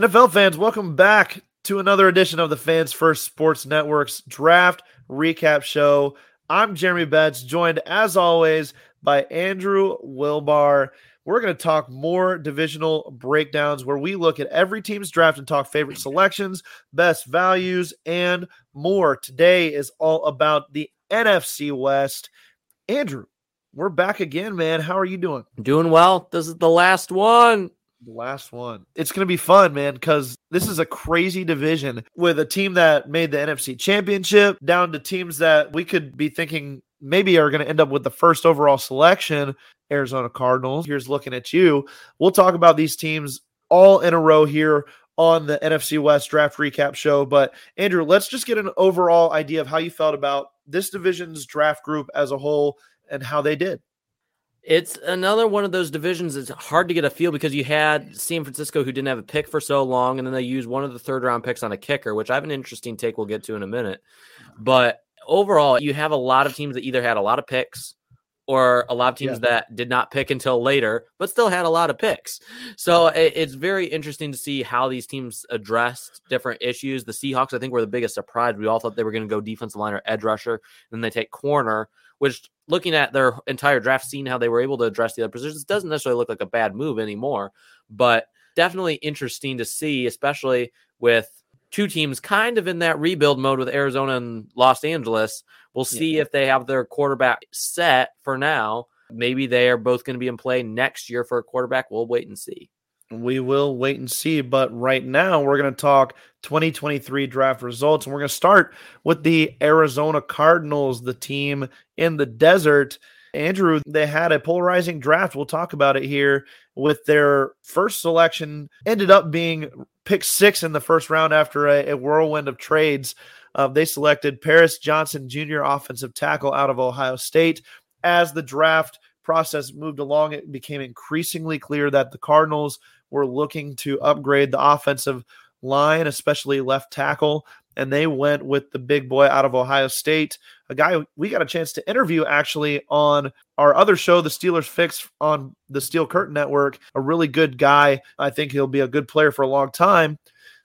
NFL fans, welcome back to another edition of the Fans First Sports Network's draft recap show. I'm Jeremy Betz, joined as always by Andrew Wilbar. We're going to talk more divisional breakdowns where we look at every team's draft and talk favorite selections, best values, and more. Today is all about the NFC West. Andrew, we're back again, man. How are you doing? Doing well. This is the last one. The last one. It's going to be fun, man, because this is a crazy division with a team that made the NFC championship down to teams that we could be thinking maybe are going to end up with the first overall selection. Arizona Cardinals. Here's looking at you. We'll talk about these teams all in a row here on the NFC West draft recap show. But Andrew, let's just get an overall idea of how you felt about this division's draft group as a whole and how they did. It's another one of those divisions that's hard to get a feel because you had San Francisco who didn't have a pick for so long, and then they used one of the third round picks on a kicker, which I have an interesting take we'll get to in a minute. But overall, you have a lot of teams that either had a lot of picks or a lot of teams yeah. that did not pick until later, but still had a lot of picks. So it, it's very interesting to see how these teams addressed different issues. The Seahawks, I think, were the biggest surprise. We all thought they were going to go defensive line or edge rusher, and then they take corner, which looking at their entire draft, seeing how they were able to address the other positions, doesn't necessarily look like a bad move anymore. But definitely interesting to see, especially with two teams kind of in that rebuild mode with Arizona and Los Angeles. We'll see yeah. if they have their quarterback set for now. Maybe they are both going to be in play next year for a quarterback. We'll wait and see. We will wait and see. But right now, we're going to talk 2023 draft results. And we're going to start with the Arizona Cardinals, the team in the desert. Andrew, they had a polarizing draft. We'll talk about it here with their first selection, ended up being pick six in the first round after a, a whirlwind of trades. Uh, they selected Paris Johnson Jr., offensive tackle out of Ohio State. As the draft process moved along, it became increasingly clear that the Cardinals were looking to upgrade the offensive line, especially left tackle. And they went with the big boy out of Ohio State, a guy we got a chance to interview actually on our other show, The Steelers Fix on the Steel Curtain Network. A really good guy. I think he'll be a good player for a long time.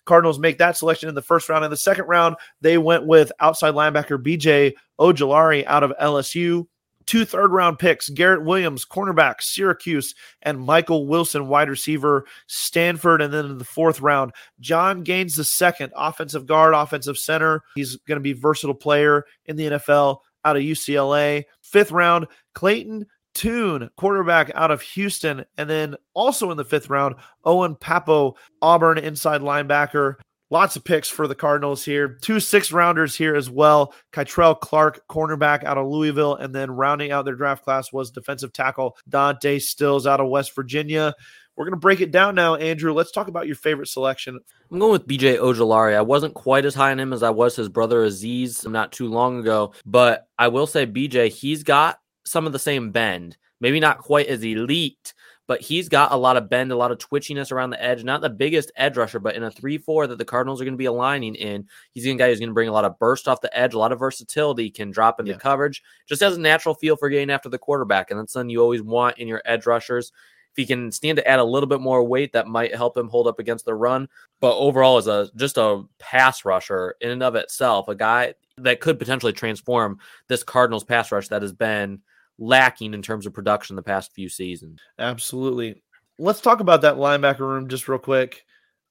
Cardinals make that selection in the first round. In the second round, they went with outside linebacker BJ Ojulari out of LSU two third round picks Garrett Williams, cornerback, Syracuse, and Michael Wilson, wide receiver, Stanford. And then in the fourth round, Jon Gaines, the second, offensive guard, offensive center. He's going to be versatile player in the NFL out of UCLA. Fifth round, Clayton Tune, quarterback out of Houston. And then also in the fifth round, Owen Pappoe, Auburn inside linebacker. Lots of picks for the Cardinals here. Two six rounders here as well. Kei'Trel Clark, cornerback out of Louisville. And then rounding out their draft class was defensive tackle Dante Stills out of West Virginia. We're going to break it down now, Andrew. Let's talk about your favorite selection. I'm going with BJ Ojulari. I wasn't quite as high on him as I was his brother Azeez not too long ago, but I will say BJ, he's got some of the same bend. Maybe not quite as elite, but he's got a lot of bend, a lot of twitchiness around the edge. Not the biggest edge rusher, but in a 3 4 that the Cardinals are going to be aligning in, he's a guy who's going to bring a lot of burst off the edge, a lot of versatility, can drop into yeah. coverage, just has a natural feel for getting after the quarterback. And that's something you always want in your edge rushers. If he can stand to add a little bit more weight, that might help him hold up against the run. But overall, as a just a pass rusher in and of itself, a guy that could potentially transform this Cardinals pass rush that has been lacking in terms of production the past few seasons. Absolutely. Let's talk about that linebacker room just real quick.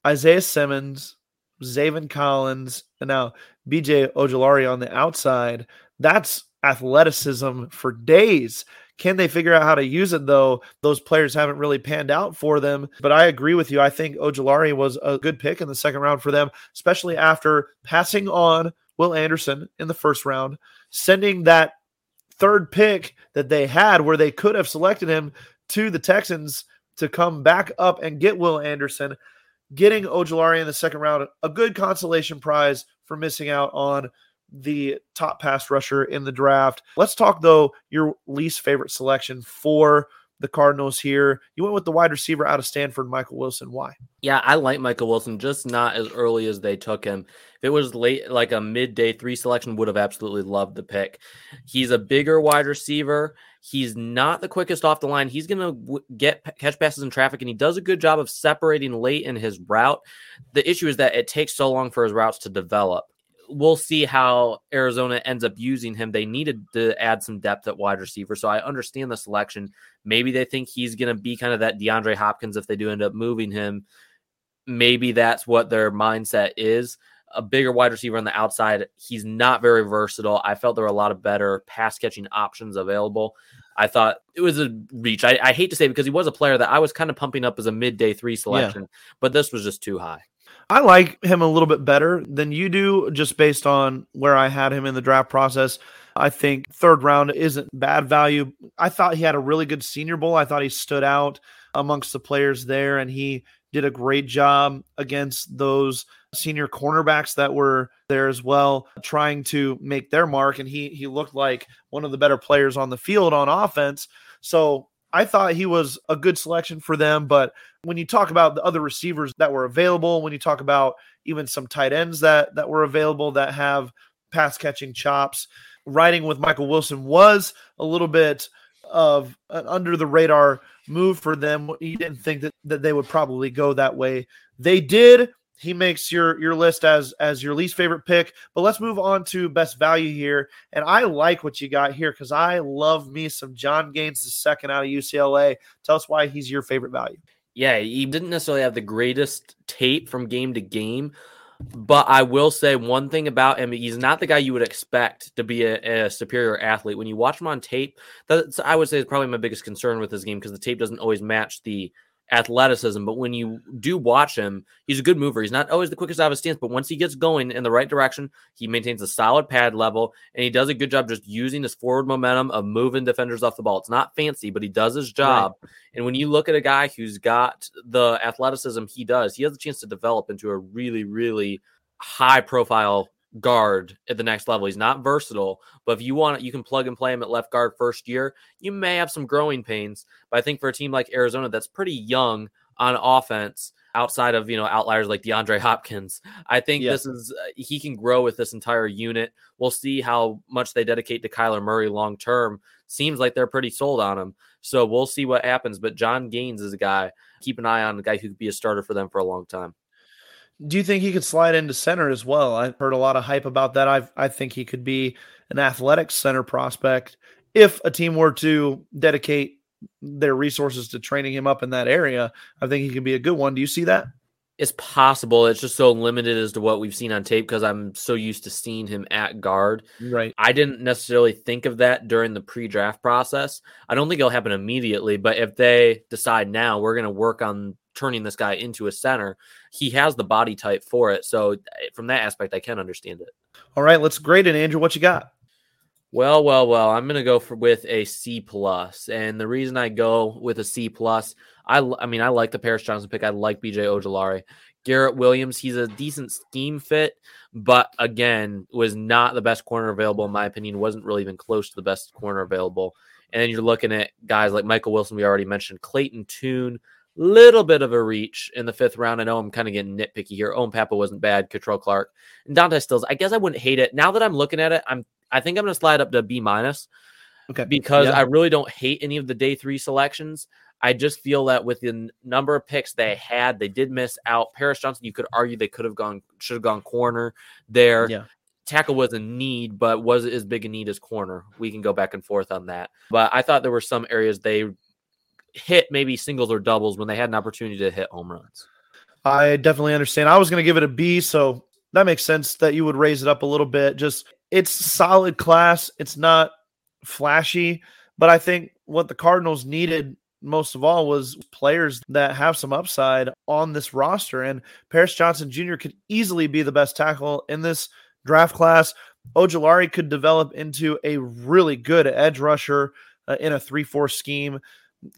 Isaiah Simmons, Zaven Collins, and now BJ Ojulari on the outside. That's athleticism for days. Can they figure out how to use it though? Those players haven't really panned out for them. But I agree with you. I think Ojulari was a good pick in the second round for them, especially after passing on Will Anderson in the first round, sending that third pick that they had where they could have selected him to the Texans to come back up and get Will Anderson, getting Ojulari in the second round, a good consolation prize for missing out on the top pass rusher in the draft. Let's talk though your least favorite selection for the Cardinals here. You went with the wide receiver out of Stanford, Michael Wilson. Why? Yeah, I like Michael Wilson, just not as early as they took him. If it was late, like a midday three selection, would have absolutely loved the pick. He's a bigger wide receiver. He's not the quickest off the line. He's going to get catch passes in traffic, and he does a good job of separating late in his route. The issue is that it takes so long for his routes to develop we'll see how Arizona ends up using him. They needed to add some depth at wide receiver. So I understand the selection. Maybe they think he's going to be kind of that DeAndre Hopkins if they do end up moving him. Maybe that's what their mindset is. A bigger wide receiver on the outside. He's not very versatile. I felt there were a lot of better pass catching options available. I thought it was a reach. I, I, hate to say because he was a player that I was kind of pumping up as a midday three selection, yeah. but this was just too high. I like him a little bit better than you do, just based on where I had him in the draft process. I think third round isn't bad value. I thought he had a really good senior bowl. I thought he stood out amongst the players there, and he did a great job against those senior cornerbacks that were there as well, trying to make their mark. And he he looked like one of the better players on the field on offense. So I thought he was a good selection for them. But when you talk about the other receivers that were available, when you talk about even some tight ends that that were available that have pass catching chops, riding with Michael Wilson was a little bit of an under the radar move for them. He didn't think that, that they would probably go that way. They did he makes your your list as as your least favorite pick. But let's move on to best value here. And I like what you got here because I love me some Jon Gaines the second out of UCLA. Tell us why he's your favorite value. Yeah, he didn't necessarily have the greatest tape from game to game, but I will say one thing about him: he's not the guy you would expect to be a, a superior athlete. When you watch him on tape, that's I would say is probably my biggest concern with his game because the tape doesn't always match the athleticism, but when you do watch him, he's a good mover. He's not always the quickest out of his stance, but once he gets going in the right direction, he maintains a solid pad level and he does a good job just using his forward momentum of moving defenders off the ball. It's not fancy, but he does his job. Right. And when you look at a guy who's got the athleticism he does, he has a chance to develop into a really, really high profile guard at the next level. He's not versatile, but if you want it, you can plug and play him at left guard first year. You may have some growing pains, but I think for a team like Arizona that's pretty young on offense, outside of you know outliers like DeAndre Hopkins, I think yeah. this is uh, he can grow with this entire unit. We'll see how much they dedicate to Kyler Murray long term. Seems like they're pretty sold on him, so we'll see what happens. But Jon Gaines is a guy keep an eye on, a guy who could be a starter for them for a long time. Do you think he could slide into center as well? I've heard a lot of hype about that. I I think he could be an athletic center prospect if a team were to dedicate their resources to training him up in that area. I think he could be a good one. Do you see that? It's possible. It's just so limited as to what we've seen on tape because I'm so used to seeing him at guard. Right. I didn't necessarily think of that during the pre draft process. I don't think it'll happen immediately, but if they decide now we're going to work on turning this guy into a center. He has the body type for it. So eh, from that aspect, I can understand it. All right, let's grade it, Andrew. What you got? Well, well, well. I'm gonna go for with a C plus, and the reason I go with a C plus, I, I mean, I like the Paris Johnson pick. I like BJ Ojulari. Garrett Williams, he's a decent scheme fit, but again, was not the best corner available in my opinion. wasn't really even close to the best corner available. And then you're looking at guys like Michael Wilson, we already mentioned, Clayton Tune, little bit of a reach in the fifth round. I know I'm kind of getting nitpicky here. Owen Pappoe wasn't bad. Kei'Trel Clark and Dante Stills. I guess I wouldn't hate it. Now that I'm looking at it, I'm I think I'm gonna slide up to B minus. Okay. Because Yeah. I really don't hate any of the day three selections. I just feel that with the n- number of picks they had, they did miss out. Paris Johnson, you could argue they could have gone, should have gone corner there. Yeah. Tackle was a need, but was it as big a need as corner? We can go back and forth on that. But I thought there were some areas they hit maybe singles or doubles when they had an opportunity to hit home runs. I definitely understand. I was going to give it a B, so that makes sense that you would raise it up a little bit. Just it's solid class. It's not flashy, but I think what the Cardinals needed most of all was players that have some upside on this roster. And Paris Johnson Jr. could easily be the best tackle in this draft class. Ojulari could develop into a really good edge rusher uh, in a 3-4 scheme.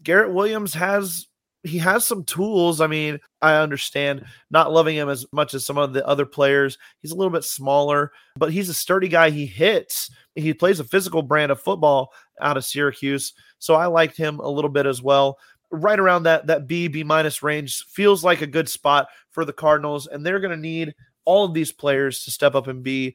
Garrett Williams has he has some tools. I mean, I understand not loving him as much as some of the other players. He's a little bit smaller, but he's a sturdy guy. He hits. He plays a physical brand of football out of Syracuse. So I liked him a little bit as well. Right around that that B B minus range feels like a good spot for the Cardinals, and they're going to need all of these players to step up and be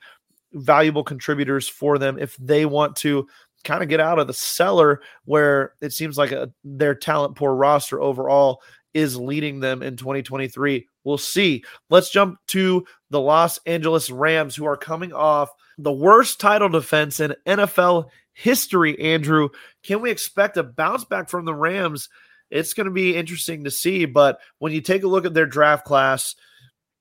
valuable contributors for them if they want to kind of get out of the cellar where it seems like a, their talent poor roster overall is leading them in 2023. We'll see. Let's jump to the Los Angeles Rams, who are coming off the worst title defense in NFL history. Andrew, can we expect a bounce back from the Rams? It's going to be interesting to see. But when you take a look at their draft class,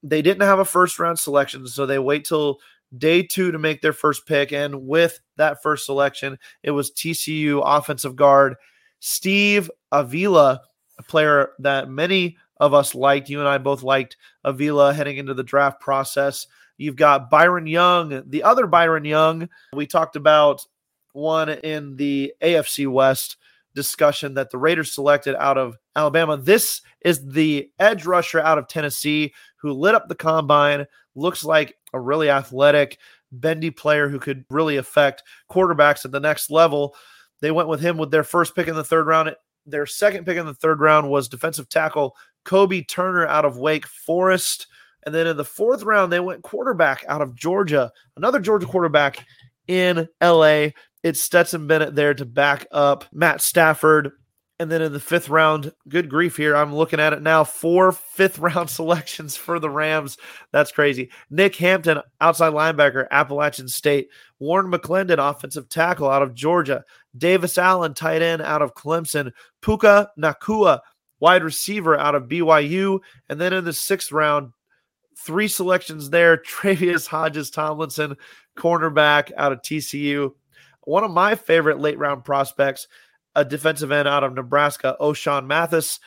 they didn't have a first round selection, so they wait till day two to make their first pick. And with that first selection, it was TCU offensive guard Steve Avila, a player that many of us liked. You and I both liked Avila heading into the draft process. You've got Byron Young, the other Byron Young. We talked about one in the AFC West discussion that the Raiders selected out of Alabama. This is the edge rusher out of Tennessee who lit up the combine, looks like a really athletic, bendy player who could really affect quarterbacks at the next level. They went with him with their first pick in the third round. Their second pick in the third round was defensive tackle Kobe Turner out of Wake Forest. And then in the fourth round, they went quarterback out of Georgia, another Georgia quarterback in LA. It's Stetson Bennett there to back up Matt Stafford. And then in the fifth round, good grief here. I'm looking at it now. Four fifth round selections for the Rams. That's crazy. Nick Hampton, outside linebacker, Appalachian State. Warren McClendon, offensive tackle out of Georgia. Davis Allen, tight end out of Clemson. Puka Nacua, wide receiver out of BYU. And then in the sixth round, three selections there. Tre'Vius Hodges Tomlinson, cornerback out of TCU. One of my favorite late round prospects, a defensive end out of Nebraska, Ochaun Mathis,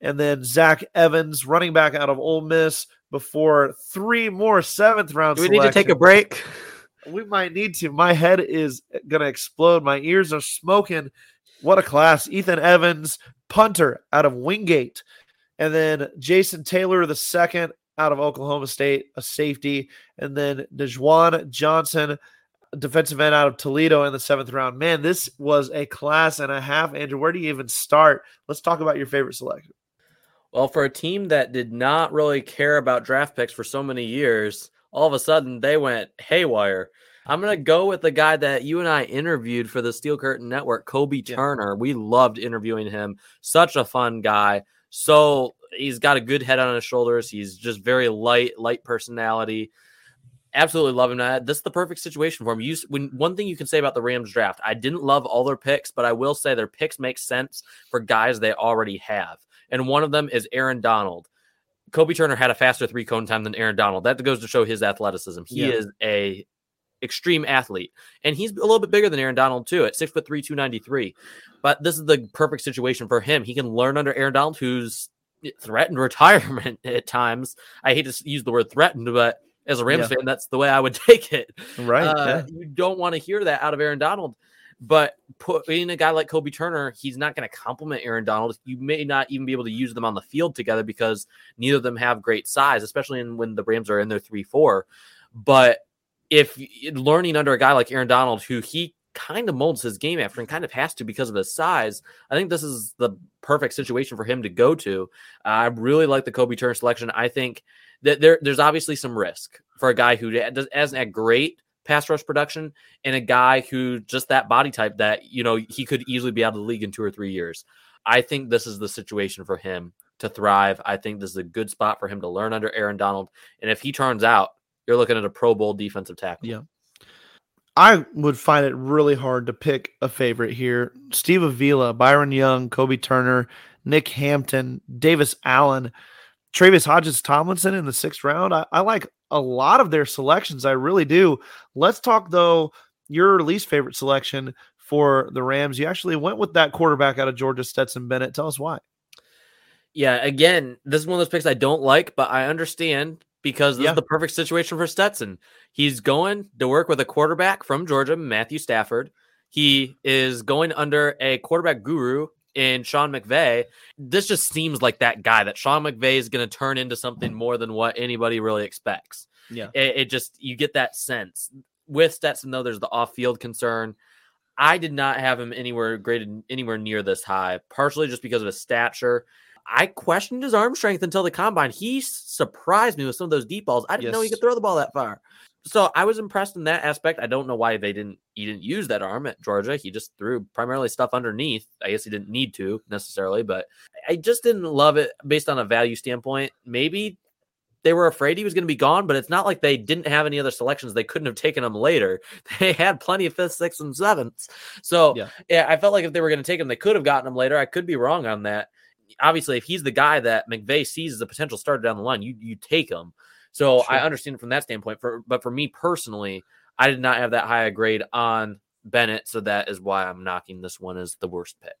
and then Zach Evans, running back out of Ole Miss, before three more seventh round Do we need to take a break? We might need to. My head is going to explode. My ears are smoking. What a class. Ethan Evans, punter out of Wingate. And then Jason Taylor, the second out of Oklahoma State, a safety. And then Desjuan Johnson, defensive end out of Toledo in the seventh round. Man, this was a class and a half. Andrew, where do you even start? Let's talk about your favorite selection. Well, for a team that did not really care about draft picks for so many years, all of a sudden they went haywire. I'm going to go with the guy that you and I interviewed for the Steel Curtain Network, Kobe Yeah. Turner. We loved interviewing him. Such a fun guy. So he's got a good head on his shoulders. He's just very light, light personality. Absolutely love him. That this is the perfect situation for him. You, when one thing you can say about the Rams draft, I didn't love all their picks, but I will say their picks make sense for guys they already have. And one of them is Aaron Donald. Kobe Turner had a faster three cone time than Aaron Donald. That goes to show his athleticism. He Yeah. is a extreme athlete, and he's a little bit bigger than Aaron Donald too, at six foot three, two ninety three. But this is the perfect situation for him. He can learn under Aaron Donald, who's threatened retirement at times. I hate to use the word threatened, but as a Rams yeah. fan, that's the way I would take it. Right. Uh, yeah. You don't want to hear that out of Aaron Donald. But putting a guy like Kobe Turner, he's not going to complement Aaron Donald. You may not even be able to use them on the field together because neither of them have great size, especially in, when the Rams are in their 3 4. But if learning under a guy like Aaron Donald, who he kind of molds his game after and kind of has to because of his size. I think this is the perfect situation for him to go to. Uh, I really like the Kobe Turner selection. I think that there, there's obviously some risk for a guy who hasn't had great pass rush production and a guy who just that body type that, you know, he could easily be out of the league in two or three years. I think this is the situation for him to thrive. I think this is a good spot for him to learn under Aaron Donald. And if he turns out, you're looking at a Pro Bowl defensive tackle. Yeah. I would find it really hard to pick a favorite here. Steve Avila, Byron Young, Kobe Turner, Nick Hampton, Davis Allen, Tre'Vius Hodges Tomlinson in the sixth round. I, I like a lot of their selections. I really do. Let's talk though. Your least favorite selection for the Rams. You actually went with that quarterback out of Georgia, Stetson Bennett. Tell us why. Yeah, again, this is one of those picks I don't like, but I understand because this yeah. is the perfect situation for Stetson. He's going to work with a quarterback from Georgia, Matthew Stafford. He is going under a quarterback guru in Sean McVay. This just seems like that guy that Sean McVay is going to turn into something more than what anybody really expects. Yeah. It, it just, you get that sense. With Stetson, though, there's the off field concern. I did not have him anywhere graded anywhere near this high, partially just because of his stature. I questioned his arm strength until the combine. He surprised me with some of those deep balls. I didn't yes. know he could throw the ball that far. So I was impressed in that aspect. I don't know why they didn't he didn't use that arm at Georgia. He just threw primarily stuff underneath. I guess he didn't need to necessarily, but I just didn't love it based on a value standpoint. Maybe they were afraid he was going to be gone, but it's not like they didn't have any other selections. They couldn't have taken him later. They had plenty of fifth, sixth, and sevenths. So yeah, yeah I felt like if they were going to take him, they could have gotten him later. I could be wrong on that obviously if he's the guy that McVay sees as a potential starter down the line, you you take him. So sure. I understand from that standpoint. For but for me personally, I did not have that high a grade on Bennett, so that is why I'm knocking this one as the worst pick.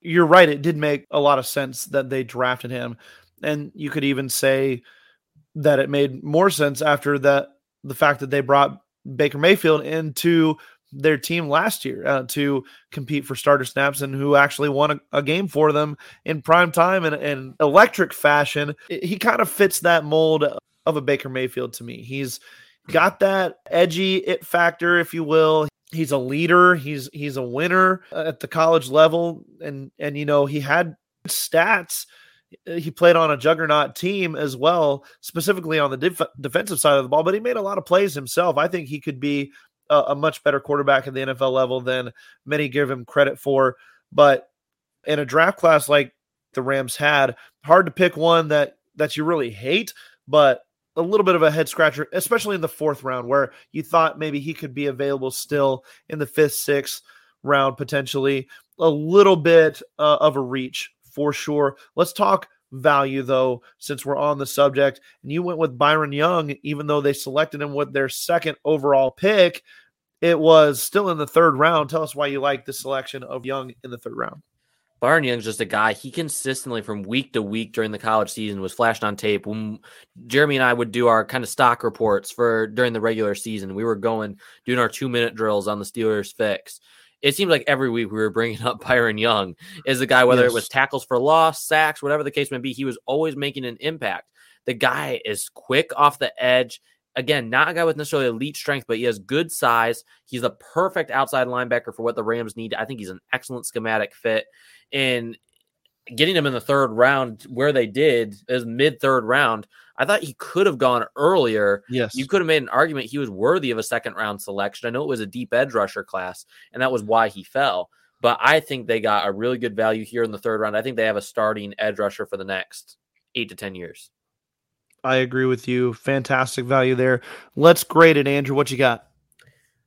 You're right. It did make a lot of sense that they drafted him, and you could even say that it made more sense after that the fact that they brought Baker Mayfield into their team last year uh, to compete for starter snaps and who actually won a, a game for them in prime time in an electric fashion. He kind of fits that mold of a Baker Mayfield to me. He's got that edgy it factor, if you will. He's a leader. He's he's a winner at the college level, and and you know he had stats. He played on a juggernaut team as well, specifically on the def- defensive side of the ball. But he made a lot of plays himself. I think he could be a, a much better quarterback at the NFL level than many give him credit for. But in a draft class like the Rams had, hard to pick one that that you really hate, but a little bit of a head scratcher, especially in the fourth round, where you thought maybe he could be available still in the fifth, sixth round, potentially. A little bit uh, of a reach for sure. Let's talk value, though, since we're on the subject. And you went with Byron Young, even though they selected him with their second overall pick. It was still in the third round. Tell us why you like the selection of Young in the third round. Byron Young's just a guy. He consistently, from week to week during the college season, was flashed on tape. When Jeremy and I would do our kind of stock reports for during the regular season, we were going doing our two minute drills on the Steelers fix it seems like every week we were bringing up Byron Young as a guy, whether yes. it was tackles for loss, sacks, whatever the case may be, he was always making an impact. The guy is quick off the edge. Again, not a guy with necessarily elite strength, but he has good size. He's the perfect outside linebacker for what the Rams need. I think he's an excellent schematic fit. And getting him in the third round where they did is mid third round. I thought he could have gone earlier. Yes. You could have made an argument he was worthy of a second round selection. I know it was a deep edge rusher class, and that was why he fell. But I think they got a really good value here in the third round. I think they have a starting edge rusher for the next eight to 10 years. I agree with you. Fantastic value there. Let's grade it, Andrew. What you got?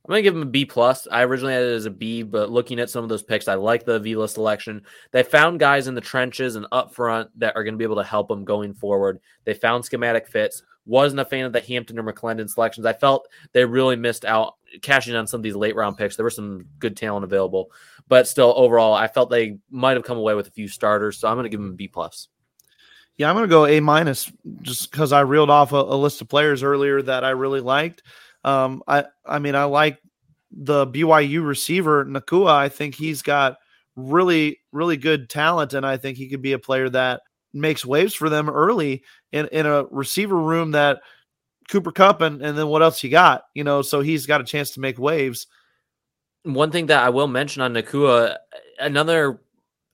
I'm gonna give him a B plus. I originally had it as a B, but looking at some of those picks, I like the Vila selection. They found guys in the trenches and up front that are gonna be able to help them going forward. They found schematic fits. Wasn't a fan of the Hampton or McClendon selections. I felt they really missed out cashing on some of these late round picks. There was some good talent available, but still overall, I felt they might have come away with a few starters. So I'm gonna give them a B plus. Yeah, I'm to go A minus just because I reeled off a, a, list of players earlier that I really liked. Um, I I mean I like the BYU receiver Nacua. I think he's got really really good talent, and I think he could be a player that makes waves for them early in in a receiver room that Cooper Kupp and and then what else you got? You know, so he's got a chance to make waves. One thing that I will mention on Nacua, another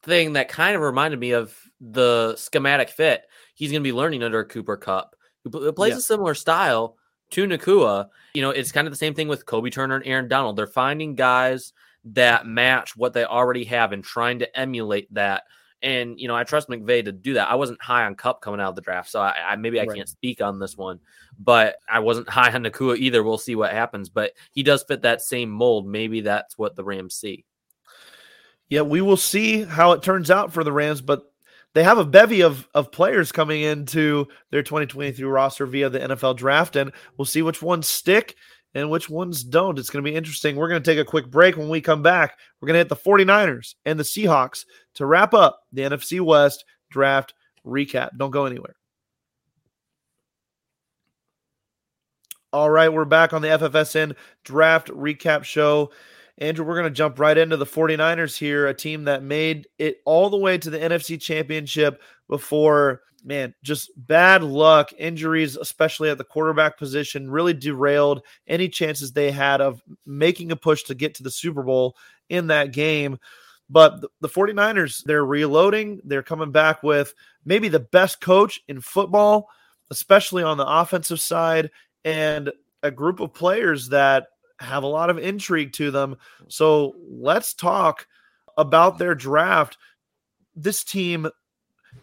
thing that kind of reminded me of the schematic fit. He's going to be learning under Cooper Kupp, who plays yeah. a similar style to Nacua, You know, it's kind of the same thing with Kobe Turner and Aaron Donald. They're finding guys that match what they already have and trying to emulate that. And you know, I trust McVay to do that. I wasn't high on Kupp coming out of the draft, so I, I maybe I right. can't speak on this one. But I wasn't high on Nacua either. We'll see what happens. But he does fit that same mold. Maybe that's what the Rams see. Yeah, we will see how it turns out for the Rams, but they have a bevy of of players coming into their 2023 roster via the NFL draft, and we'll see which ones stick and which ones don't. It's going to be interesting. We're going to take a quick break. When we come back, we're going to hit the 49ers and the Seahawks to wrap up the NFC West draft recap. Don't go anywhere. All right, we're back on the FFSN draft recap show. Andrew, we're going to jump right into the 49ers here, a team that made it all the way to the NFC Championship before, man, just bad luck, injuries, especially at the quarterback position, really derailed any chances they had of making a push to get to the Super Bowl in that game. But the 49ers, they're reloading. They're coming back with maybe the best coach in football, especially on the offensive side, and a group of players that have a lot of intrigue to them. So let's talk about their draft. This team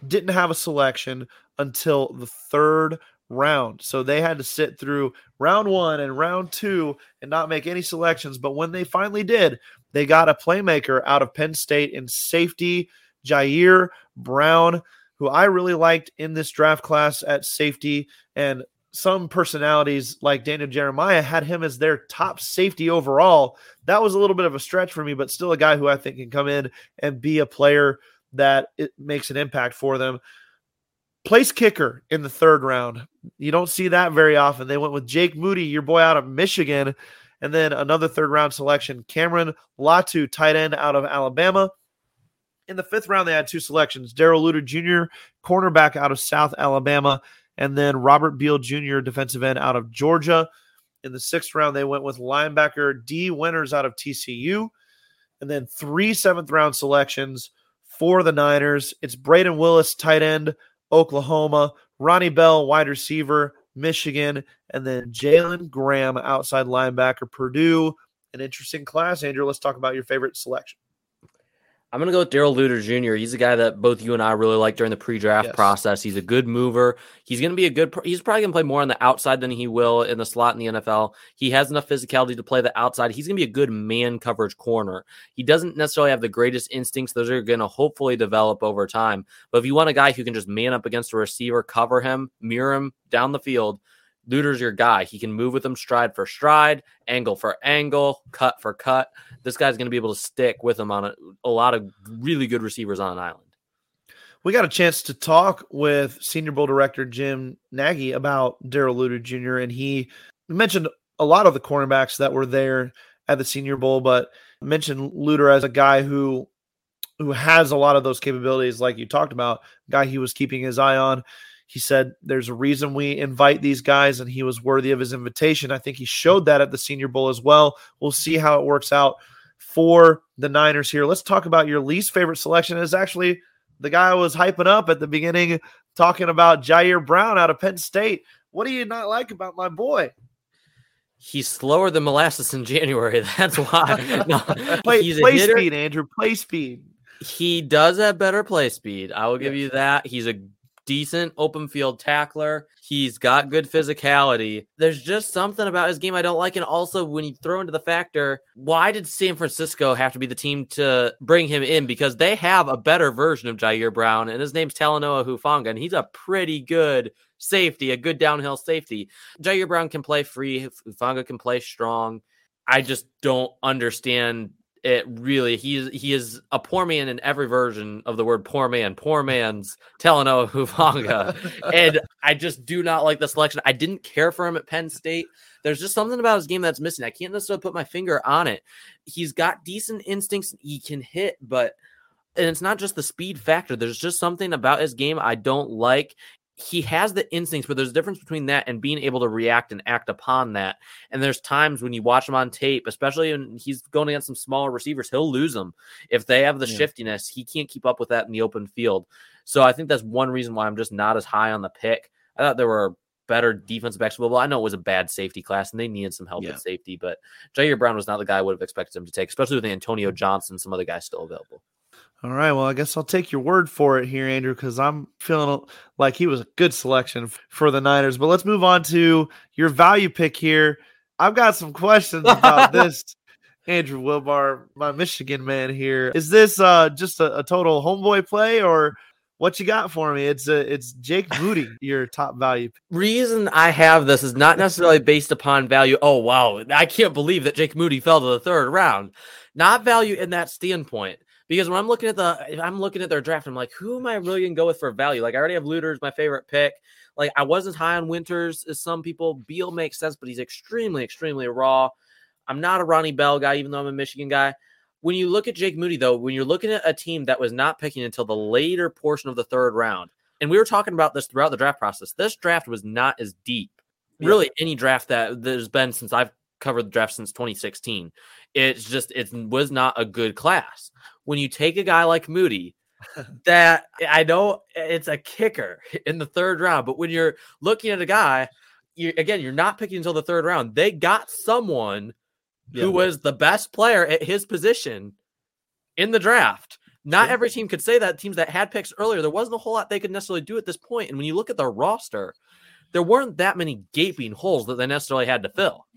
didn't have a selection until the third round. So they had to sit through round one and round two and not make any selections. But when they finally did, they got a playmaker out of Penn State in safety, Ji'Ayir Brown, who I really liked in this draft class at safety. And some personalities like Daniel Jeremiah had him as their top safety overall. That was a little bit of a stretch for me, but still a guy who I think can come in and be a player that it makes an impact for them. Place kicker in the third round. You don't see that very often. They went with Jake Moody, your boy out of Michigan, and then another third round selection, Cameron Latu, tight end out of Alabama. In the fifth round, they had two selections Darrell Luter Jr., cornerback out of South Alabama, and then Robert Beal Jr., defensive end out of Georgia. In the sixth round, they went with linebacker Dee Winters out of TCU. And then three seventh round selections for the Niners. It's Brayden Willis, tight end, Oklahoma, Ronnie Bell, wide receiver, Michigan, and then Jalen Graham, outside linebacker, Purdue. An interesting class. Andrew, let's talk about your favorite selection. I'm going to go with Darrell Luter Jr. He's a guy that both you and I really like during the pre-draft yes. process. He's a good mover. He's going to be a good. He's probably going to play more on the outside than he will in the slot in the NFL. He has enough physicality to play the outside. He's going to be a good man coverage corner. He doesn't necessarily have the greatest instincts. Those are going to hopefully develop over time. But if you want a guy who can just man up against a receiver, cover him, mirror him down the field, Luter's your guy. He can move with him stride for stride, angle for angle, cut for cut. This guy's going to be able to stick with him on a, a lot of really good receivers on an island. We got a chance to talk with Senior Bowl director Jim Nagy about Darrell Luter Jr., and he mentioned a lot of the cornerbacks that were there at the Senior Bowl, but mentioned Luter as a guy who who has a lot of those capabilities, like you talked about, guy he was keeping his eye on. He said there's a reason we invite these guys, and he was worthy of his invitation. I think he showed that at the Senior Bowl as well. We'll see how it works out for the Niners here. Let's talk about your least favorite selection. Is actually the guy I was hyping up at the beginning, talking about Ji'Ayir Brown out of Penn State. What do you not like about my boy? He's slower than molasses in January. That's why. No, play, play speed, Andrew. Play speed. He does have better play speed. I will give yes. you that. He's a decent open field tackler. He's got good physicality. There's just something about his game I don't like. And also, when you throw into the factor, why did San Francisco have to be the team to bring him in? Because they have a better version of Ji'Ayir Brown, and his name's Talanoa Hufanga, and he's a pretty good safety, a good downhill safety. Ji'Ayir Brown can play free, Hufanga can play strong. I just don't understand it really he he is a poor man in every version of the word poor man. Poor man's Talanoa Hufanga. and I just do not like the selection. I didn't care for him at Penn State. There's just something about his game that's missing. I can't necessarily put my finger on it. He's got decent instincts. He can hit, but and it's not just the speed factor. There's just something about his game I don't like he has the instincts, but there's a difference between that and being able to react and act upon that. And there's times when you watch him on tape, especially when he's going against some smaller receivers, he'll lose them. If they have the yeah. shiftiness, he can't keep up with that in the open field. So I think that's one reason why I'm just not as high on the pick. I thought there were better defensive backs available. I know it was a bad safety class and they needed some help yeah. at safety, but Ji'Ayir Brown was not the guy I would have expected him to take, especially with Antonio Johnson, and some other guys still available. All right. Well, I guess I'll take your word for it here, Andrew, because I'm feeling like he was a good selection for the Niners. But let's move on to your value pick here. I've got some questions about this. Andrew Wilbar, my Michigan man here. Is this uh, just a, a, total homeboy play or what you got for me? It's a, uh, it's Jake Moody, your top value. Reason I have this is not necessarily based upon value. Oh wow, I can't believe that Jake Moody fell to the third round. Not value in that standpoint because when I'm looking at the, I'm looking at their draft, I'm like, who am I really gonna go with for value? Like I already have Luter's, my favorite pick. Like I wasn't high on Winters as some people. Beal makes sense, but he's extremely, extremely raw. I'm not a Ronnie Bell guy, even though I'm a Michigan guy. When you look at Jake Moody, though, when you're looking at a team that was not picking until the later portion of the third round, and we were talking about this throughout the draft process, this draft was not as deep. Really, yeah. any draft that there's been since I've covered the draft since 2016. It's just it was not a good class when you take a guy like Moody, that I know it's a kicker in the third round, but when you're looking at a guy, you again, you're not picking until the third round. They got someone yeah. who was the best player at his position in the draft. Not every team could say that. Teams that had picks earlier, there wasn't a whole lot they could necessarily do at this point. And when you look at the roster, there weren't that many gaping holes that they necessarily had to fill.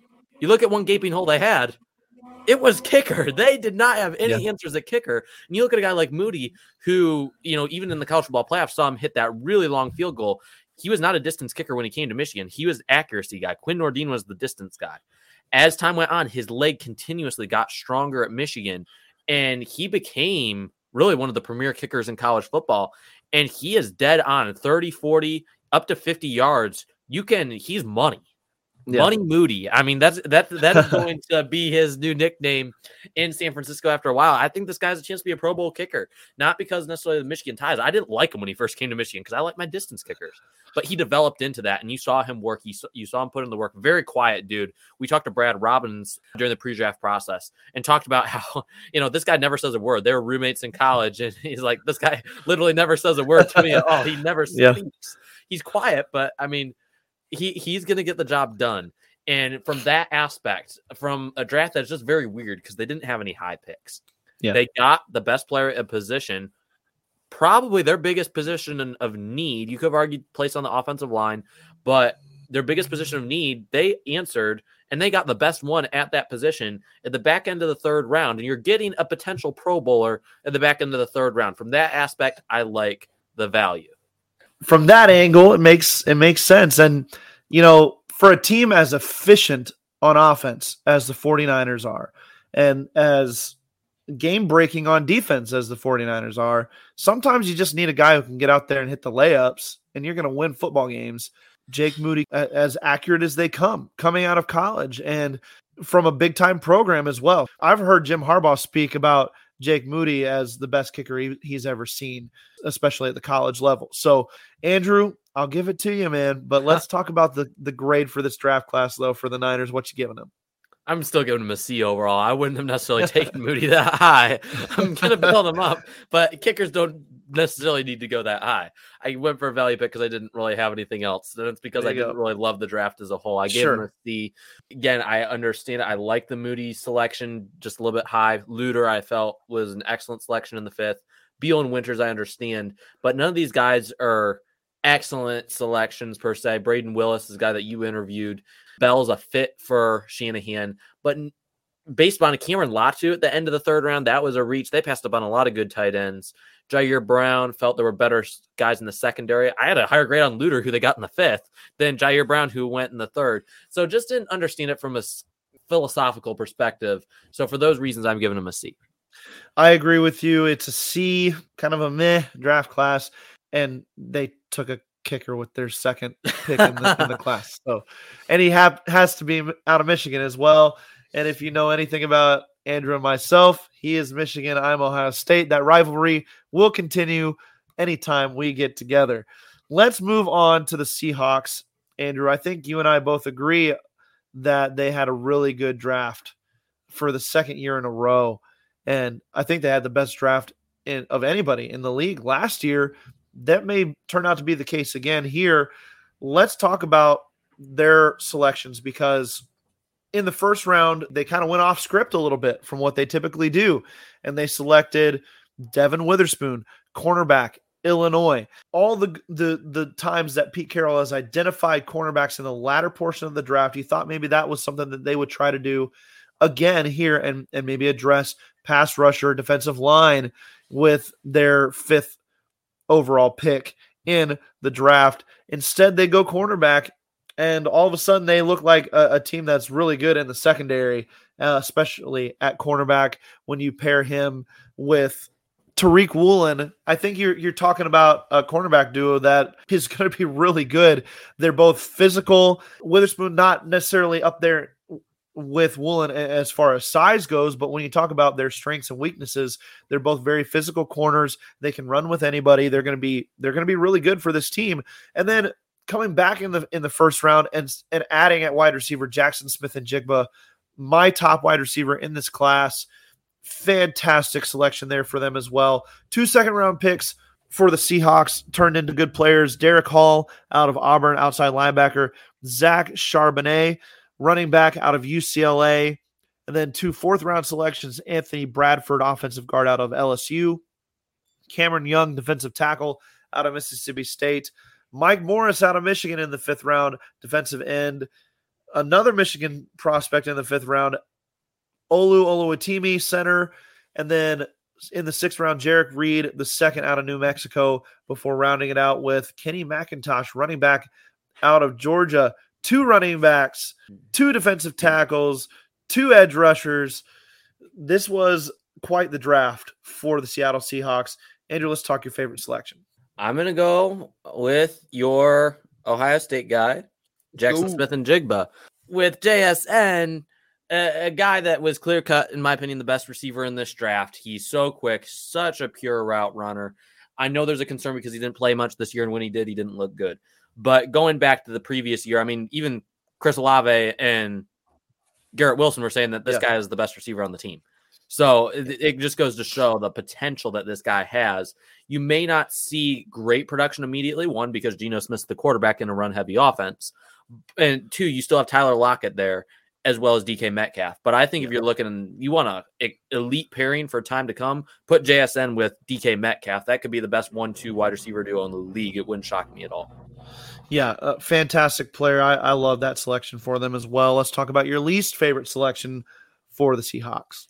You look at one gaping hole they had, it was kicker. They did not have any yeah. answers at kicker. And you look at a guy like Moody, who, you know, even in the college football playoffs, saw him hit that really long field goal. He was not a distance kicker when he came to Michigan. He was accuracy guy. Quinn Nordin was the distance guy. As time went on, his leg continuously got stronger at Michigan, and he became really one of the premier kickers in college football. And he is dead on 30, 40, up to 50 yards. You can, he's money. Yeah. Money Moody. I mean, that's that that is going to be his new nickname in San Francisco after a while. I think this guy has a chance to be a Pro Bowl kicker, not because necessarily the Michigan ties. I didn't like him when he first came to Michigan because I like my distance kickers, but he developed into that, and you saw him work. You saw, you saw him put in the work. Very quiet dude. We talked to Brad Robbins during the pre-draft process and talked about how you know this guy never says a word. They were roommates in college, and he's like, this guy literally never says a word to me at all. He never speaks. Yeah. He's quiet, but I mean he he's going to get the job done. And from that aspect, from a draft that's just very weird because they didn't have any high picks. Yeah. They got the best player at position, probably their biggest position of need. You could have argued place on the offensive line, but their biggest position of need, they answered and they got the best one at that position at the back end of the third round. And you're getting a potential Pro Bowler at the back end of the third round. From that aspect, I like the value from that angle, it makes it makes sense. And you know, for a team as efficient on offense as the 49ers are, and as game breaking on defense as the 49ers are, sometimes you just need a guy who can get out there and hit the layups, and you're going to win football games. Jake Moody, as accurate as they come, coming out of college and from a big time program as well. I've heard Jim Harbaugh speak about Jake Moody as the best kicker he, he's ever seen, especially at the college level. So, Andrew, I'll give it to you, man. But let's talk about the the grade for this draft class, though, for the Niners. What you giving them? I'm still giving him a C overall. I wouldn't have necessarily taken Moody that high. I'm gonna build him up, but kickers don't necessarily need to go that high. I went for a value pick because I didn't really have anything else. And it's because I didn't really love the draft as a whole. I gave sure. him a C. Again, I understand it. I like the Moody selection just a little bit high. Luter, I felt was an excellent selection in the fifth. Beal and Winters, I understand, but none of these guys are excellent selections per se. Brayden Willis is a guy that you interviewed. Bell's a fit for Shanahan, but based on a Cameron Latu at the end of the third round, that was a reach. They passed up on a lot of good tight ends. Ji'Ayir Brown felt there were better guys in the secondary. I had a higher grade on Luter, who they got in the fifth, than Ji'Ayir Brown, who went in the third. So just didn't understand it from a philosophical perspective. So for those reasons, I'm giving him a C. I agree with you. It's a C, kind of a meh draft class, and they took a kicker with their second pick in the, in the class. So, and he ha- has to be out of Michigan as well. And if you know anything about Andrew and myself, he is Michigan, I'm Ohio State. That rivalry will continue anytime we get together. Let's move on to the Seahawks. Andrew, I think you and I both agree that they had a really good draft for the second year in a row. And I think they had the best draft in, of anybody in the league last year. That may turn out to be the case again here. Let's talk about their selections because in the first round, they kind of went off script a little bit from what they typically do. And they selected Devon Witherspoon, cornerback, Illinois. All the the the times that Pete Carroll has identified cornerbacks in the latter portion of the draft, he thought maybe that was something that they would try to do again here and and maybe address pass rusher, defensive line with their fifth overall pick in the draft. Instead, they go cornerback and all of a sudden they look like a, a team that's really good in the secondary, uh, especially at cornerback when you pair him with Tariq Woolen. I think you're you're talking about a cornerback duo that is going to be really good. They're both physical. Witherspoon not necessarily up there with Woolen as far as size goes, but when you talk about their strengths and weaknesses, they're both very physical corners. They can run with anybody. They're going to be they're going to be really good for this team. And then coming back in the in the first round and and adding at wide receiver Jackson Smith-Njigba, my top wide receiver in this class. Fantastic selection there for them as well. Two second round picks for the Seahawks turned into good players. Derick Hall out of Auburn, outside linebacker. Zach Charbonnet, running back out of UCLA. And then two fourth round selections Anthony Bradford, offensive guard out of LSU. Cameron Young, defensive tackle out of Mississippi State. Mike Morris out of Michigan in the fifth round, defensive end. Another Michigan prospect in the fifth round, Olu Oluwatimi, center. And then in the sixth round, Jerrick Reed, the second out of New Mexico, before rounding it out with Kenny McIntosh, running back out of Georgia. Two running backs, two defensive tackles, two edge rushers. This was quite the draft for the Seattle Seahawks. Andrew, let's talk your favorite selection. I'm gonna go with your Ohio State guy, Jackson Ooh. Smith-Njigba, with JSN, a, a guy that was clear cut, in my opinion, the best receiver in this draft. He's so quick, such a pure route runner. I know there's a concern because he didn't play much this year, and when he did, he didn't look good. But going back to the previous year, I mean, even Chris Olave and Garrett Wilson were saying that this yeah. guy is the best receiver on the team. So it, it, just goes to show the potential that this guy has. You may not see great production immediately. One, because Geno Smith's the quarterback in a run heavy offense. And two, you still have Tyler Lockett there as well as DK Metcalf. But I think yeah. if you're looking and you want a elite pairing for time to come, put JSN with DK Metcalf. That could be the best one-two wide receiver duo in the league. It wouldn't shock me at all. Yeah, uh, fantastic player. I, I love that selection for them as well. Let's talk about your least favorite selection for the Seahawks.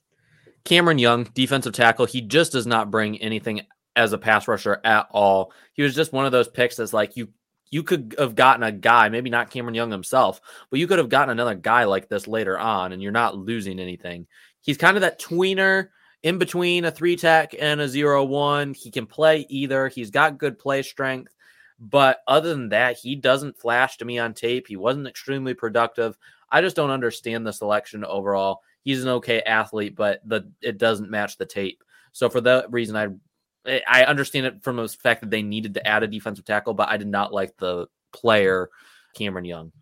Cameron Young, defensive tackle, he just does not bring anything as a pass rusher at all. He was just one of those picks that's like you you could have gotten a guy, maybe not Cameron Young himself, but you could have gotten another guy like this later on, and you're not losing anything. He's kind of that tweener in between a three tech and a zero one. He can play either. He's got good play strength. But other than that, he doesn't flash to me on tape. He wasn't extremely productive. I just don't understand the selection overall he's an okay athlete, but the it doesn't match the tape. So for that reason, I I understand it from the fact that they needed to add a defensive tackle, but I did not like the player Cameron Young.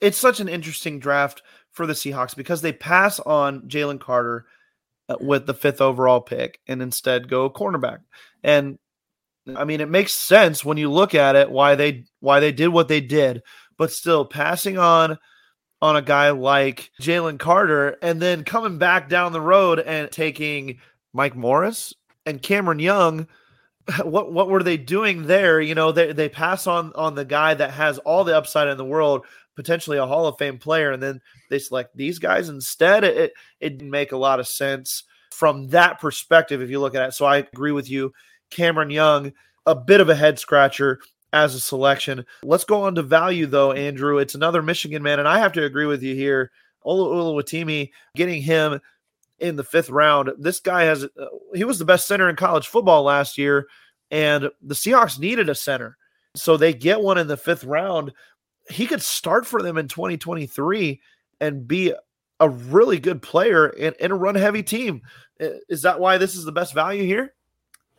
It's such an interesting draft for the Seahawks because they pass on Jalen Carter uh, with the fifth overall pick and instead go cornerback. And I mean, it makes sense when you look at it why they why they did what they did, but still passing on on a guy like Jalen Carter and then coming back down the road and taking Mike Morris and Cameron Young. What what were they doing there? You know, they, they pass on on the guy that has all the upside in the world, potentially a Hall of Fame player, and then they select these guys instead. It it didn't make a lot of sense from that perspective if you look at it. So I agree with you. Cameron Young, a bit of a head scratcher as a selection. Let's go on to value, though, Andrew. It's another Michigan man, and I have to agree with you here. Olu Oluwatimi, getting him in the fifth round. This guy has, uh, he was the best center in college football last year, and the Seahawks needed a center. So they get one in the fifth round. He could start for them in 2023 and be a really good player in, in a run heavy team. Is that why this is the best value here?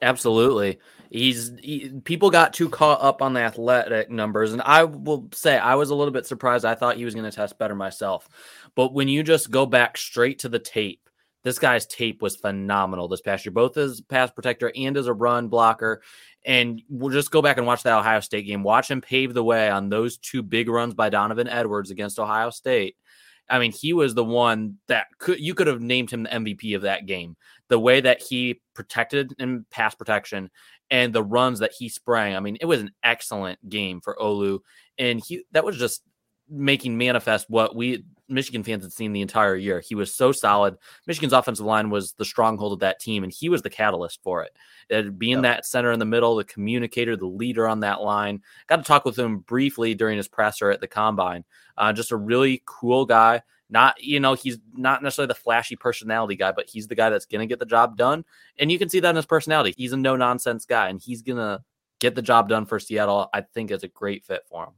Absolutely. He's he, people got too caught up on the athletic numbers, and I will say I was a little bit surprised. I thought he was going to test better myself, but when you just go back straight to the tape, this guy's tape was phenomenal this past year, both as pass protector and as a run blocker. And we'll just go back and watch that Ohio State game. Watch him pave the way on those two big runs by Donovan Edwards against Ohio State. I mean, he was the one that could you could have named him the MVP of that game. The way that he protected in pass protection and the runs that he sprang. I mean, it was an excellent game for Olu, and he that was just making manifest what we Michigan fans had seen the entire year. He was so solid. Michigan's offensive line was the stronghold of that team, and he was the catalyst for it. it being yep. that center in the middle, the communicator, the leader on that line. Got to talk with him briefly during his presser at the combine. Uh, just a really cool guy. Not, you know, he's not necessarily the flashy personality guy, but he's the guy that's going to get the job done. And you can see that in his personality. He's a no nonsense guy, and he's going to get the job done for Seattle. I think it's a great fit for him.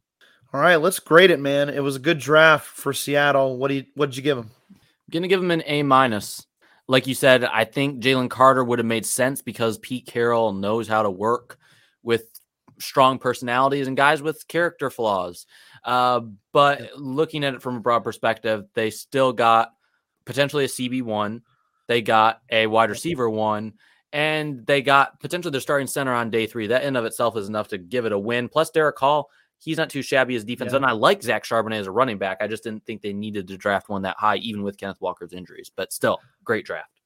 All right, let's grade it, man. It was a good draft for Seattle. What do you what did you give him? I'm gonna give him an A minus. Like you said, I think Jalen Carter would have made sense because Pete Carroll knows how to work with strong personalities and guys with character flaws. Uh, but looking at it from a broad perspective, they still got potentially a CB one. They got a wide receiver one, and they got potentially their starting center on day three. That in of itself is enough to give it a win. Plus, Derick Hall he's not too shabby as defense. Yeah. And I like Zach Charbonnet as a running back. I just didn't think they needed to draft one that high, even with Kenneth Walker's injuries. But still, great draft.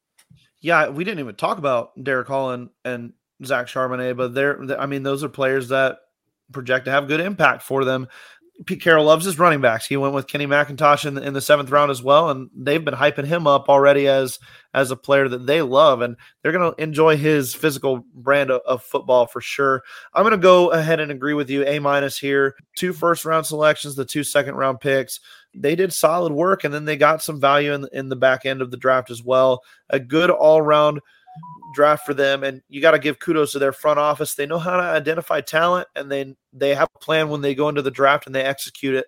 Yeah, we didn't even talk about Derick Hall and, and Zach Charbonnet, but they're, I mean, those are players that project to have good impact for them. Pete Carroll loves his running backs. He went with Kenny McIntosh in the, in the seventh round as well, and they've been hyping him up already as as a player that they love, and they're going to enjoy his physical brand of, of football for sure. I'm going to go ahead and agree with you. A minus here. Two first round selections, the two second round picks. They did solid work, and then they got some value in in the back end of the draft as well. A good all round draft for them and you got to give kudos to their front office. They know how to identify talent and then they have a plan when they go into the draft and they execute it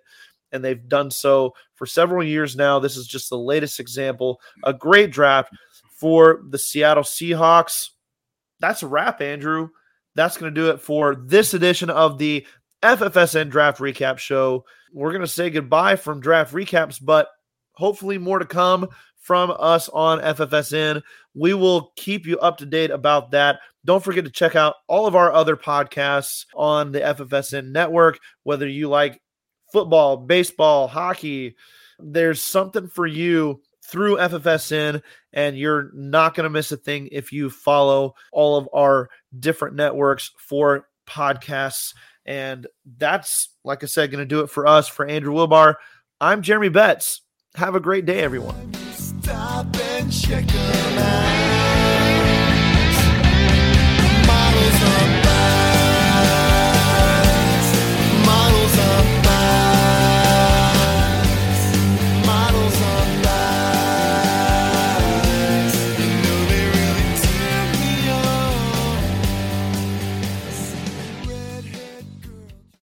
and they've done so for several years now. This is just the latest example. A great draft for the Seattle Seahawks. That's a wrap andrew. That's going to do it for this edition of the FFSN draft recap show. We're going to say goodbye from draft recaps but hopefully more to come from us on FFSN. We will keep you up to date about that. Don't forget to check out all of our other podcasts on the FFSN network, whether you like football, baseball, hockey. There's something for you through FFSN, and you're not going to miss a thing if you follow all of our different networks for podcasts. And that's, like I said, going to do it for us. For Andrew Wilbar, I'm Jeremy Betz. Have a great day, everyone stop and check them out. Models